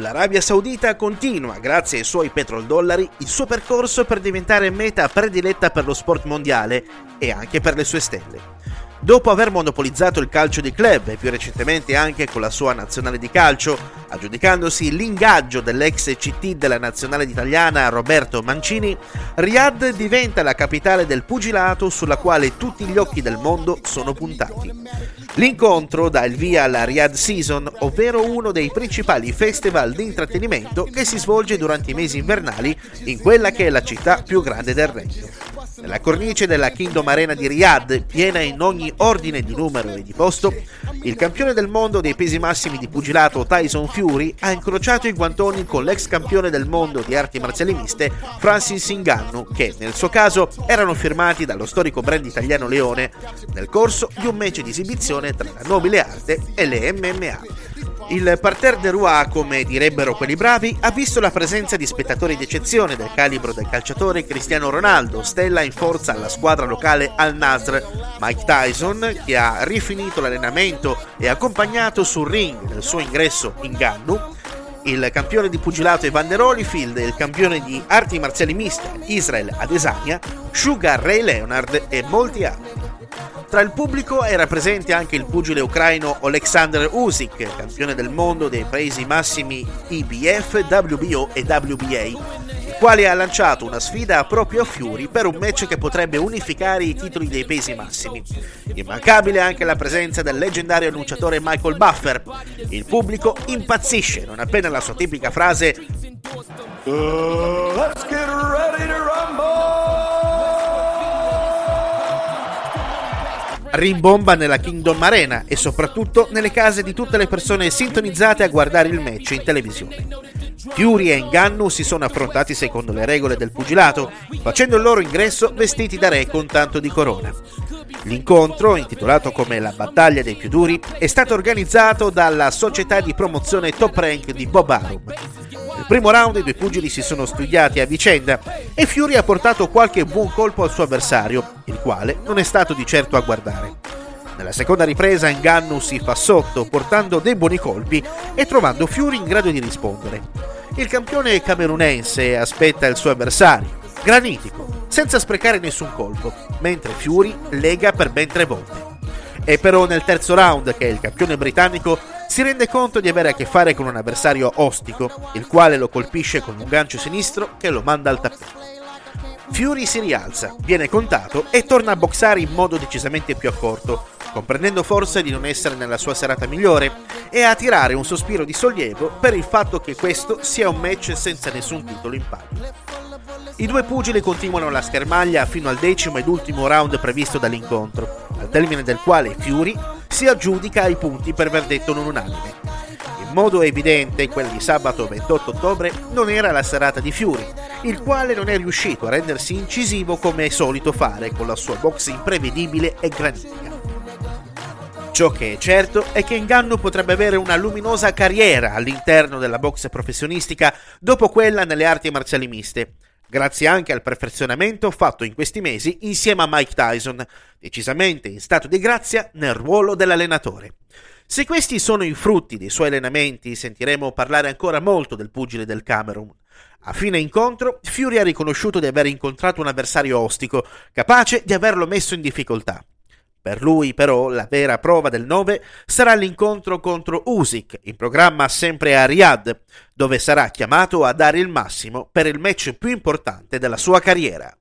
L'Arabia Saudita continua, grazie ai suoi petrodollari, il suo percorso per diventare meta prediletta per lo sport mondiale e anche per le sue stelle. Dopo aver monopolizzato il calcio di club e più recentemente anche con la sua nazionale di calcio, aggiudicandosi l'ingaggio dell'ex CT della nazionale italiana Roberto Mancini, Riyadh diventa la capitale del pugilato sulla quale tutti gli occhi del mondo sono puntati. L'incontro dà il via alla Riyadh Season, ovvero uno dei principali festival di intrattenimento che si svolge durante i mesi invernali in quella che è la città più grande del regno. Nella cornice della Kingdom Arena di Riyadh, piena in ogni ordine di numero e di posto, il campione del mondo dei pesi massimi di pugilato Tyson Fury ha incrociato i guantoni con l'ex campione del mondo di arti marziali miste Francis Ngannou, che nel suo caso erano firmati dallo storico brand italiano Leone nel corso di un match di esibizione tra la nobile arte e le MMA. Il parterre de Roi, come direbbero quelli bravi, ha visto la presenza di spettatori d'eccezione del calibro del calciatore Cristiano Ronaldo, stella in forza alla squadra locale Al Nasr, Mike Tyson, che ha rifinito l'allenamento e accompagnato sul ring nel suo ingresso in Gannu, il campione di pugilato Evander Holyfield e il campione di arti marziali miste Israel Adesanya, Sugar Ray Leonard e molti altri. Tra il pubblico era presente anche il pugile ucraino Oleksandr Usyk, campione del mondo dei paesi massimi IBF, WBO e WBA, il quale ha lanciato una sfida proprio a Fury per un match che potrebbe unificare i titoli dei pesi massimi. Immancabile anche la presenza del leggendario annunciatore Michael Buffer. Il pubblico impazzisce non appena la sua tipica frase uh, Let's get ready to rimbomba nella Kingdom Arena e soprattutto nelle case di tutte le persone sintonizzate a guardare il match in televisione. Fury e Ngannou si sono affrontati secondo le regole del pugilato, facendo il loro ingresso vestiti da re con tanto di corona. L'incontro, intitolato come la battaglia dei più duri, è stato organizzato dalla società di promozione Top Rank di Bob Arum. Primo round i due pugili si sono studiati a vicenda e Fury ha portato qualche buon colpo al suo avversario, il quale non è stato di certo a guardare. Nella seconda ripresa Ngannou si fa sotto, portando dei buoni colpi e trovando Fury in grado di rispondere. Il campione camerunense aspetta il suo avversario, granitico, senza sprecare nessun colpo, mentre Fury lega per ben tre volte. È però nel terzo round che il campione britannico si rende conto di avere a che fare con un avversario ostico, il quale lo colpisce con un gancio sinistro che lo manda al tappeto. Fury si rialza, viene contato e torna a boxare in modo decisamente più accorto, comprendendo forse di non essere nella sua serata migliore e a tirare un sospiro di sollievo per il fatto che questo sia un match senza nessun titolo in palio. I due pugili continuano la schermaglia fino al decimo ed ultimo round previsto dall'incontro, al termine del quale Fury si aggiudica i punti per verdetto non unanime. In modo evidente, quella di sabato 28 ottobre non era la serata di Fury, il quale non è riuscito a rendersi incisivo come è solito fare con la sua box imprevedibile e granitica. Ciò che è certo è che Ngannou potrebbe avere una luminosa carriera all'interno della box professionistica dopo quella nelle arti marziali miste, grazie anche al perfezionamento fatto in questi mesi insieme a Mike Tyson, decisamente in stato di grazia nel ruolo dell'allenatore. Se questi sono i frutti dei suoi allenamenti, sentiremo parlare ancora molto del pugile del Camerun. A fine incontro, Fury ha riconosciuto di aver incontrato un avversario ostico, capace di averlo messo in difficoltà. Per lui, però, la vera prova del 9 sarà l'incontro contro Usyk, in programma sempre a Riyadh, dove sarà chiamato a dare il massimo per il match più importante della sua carriera.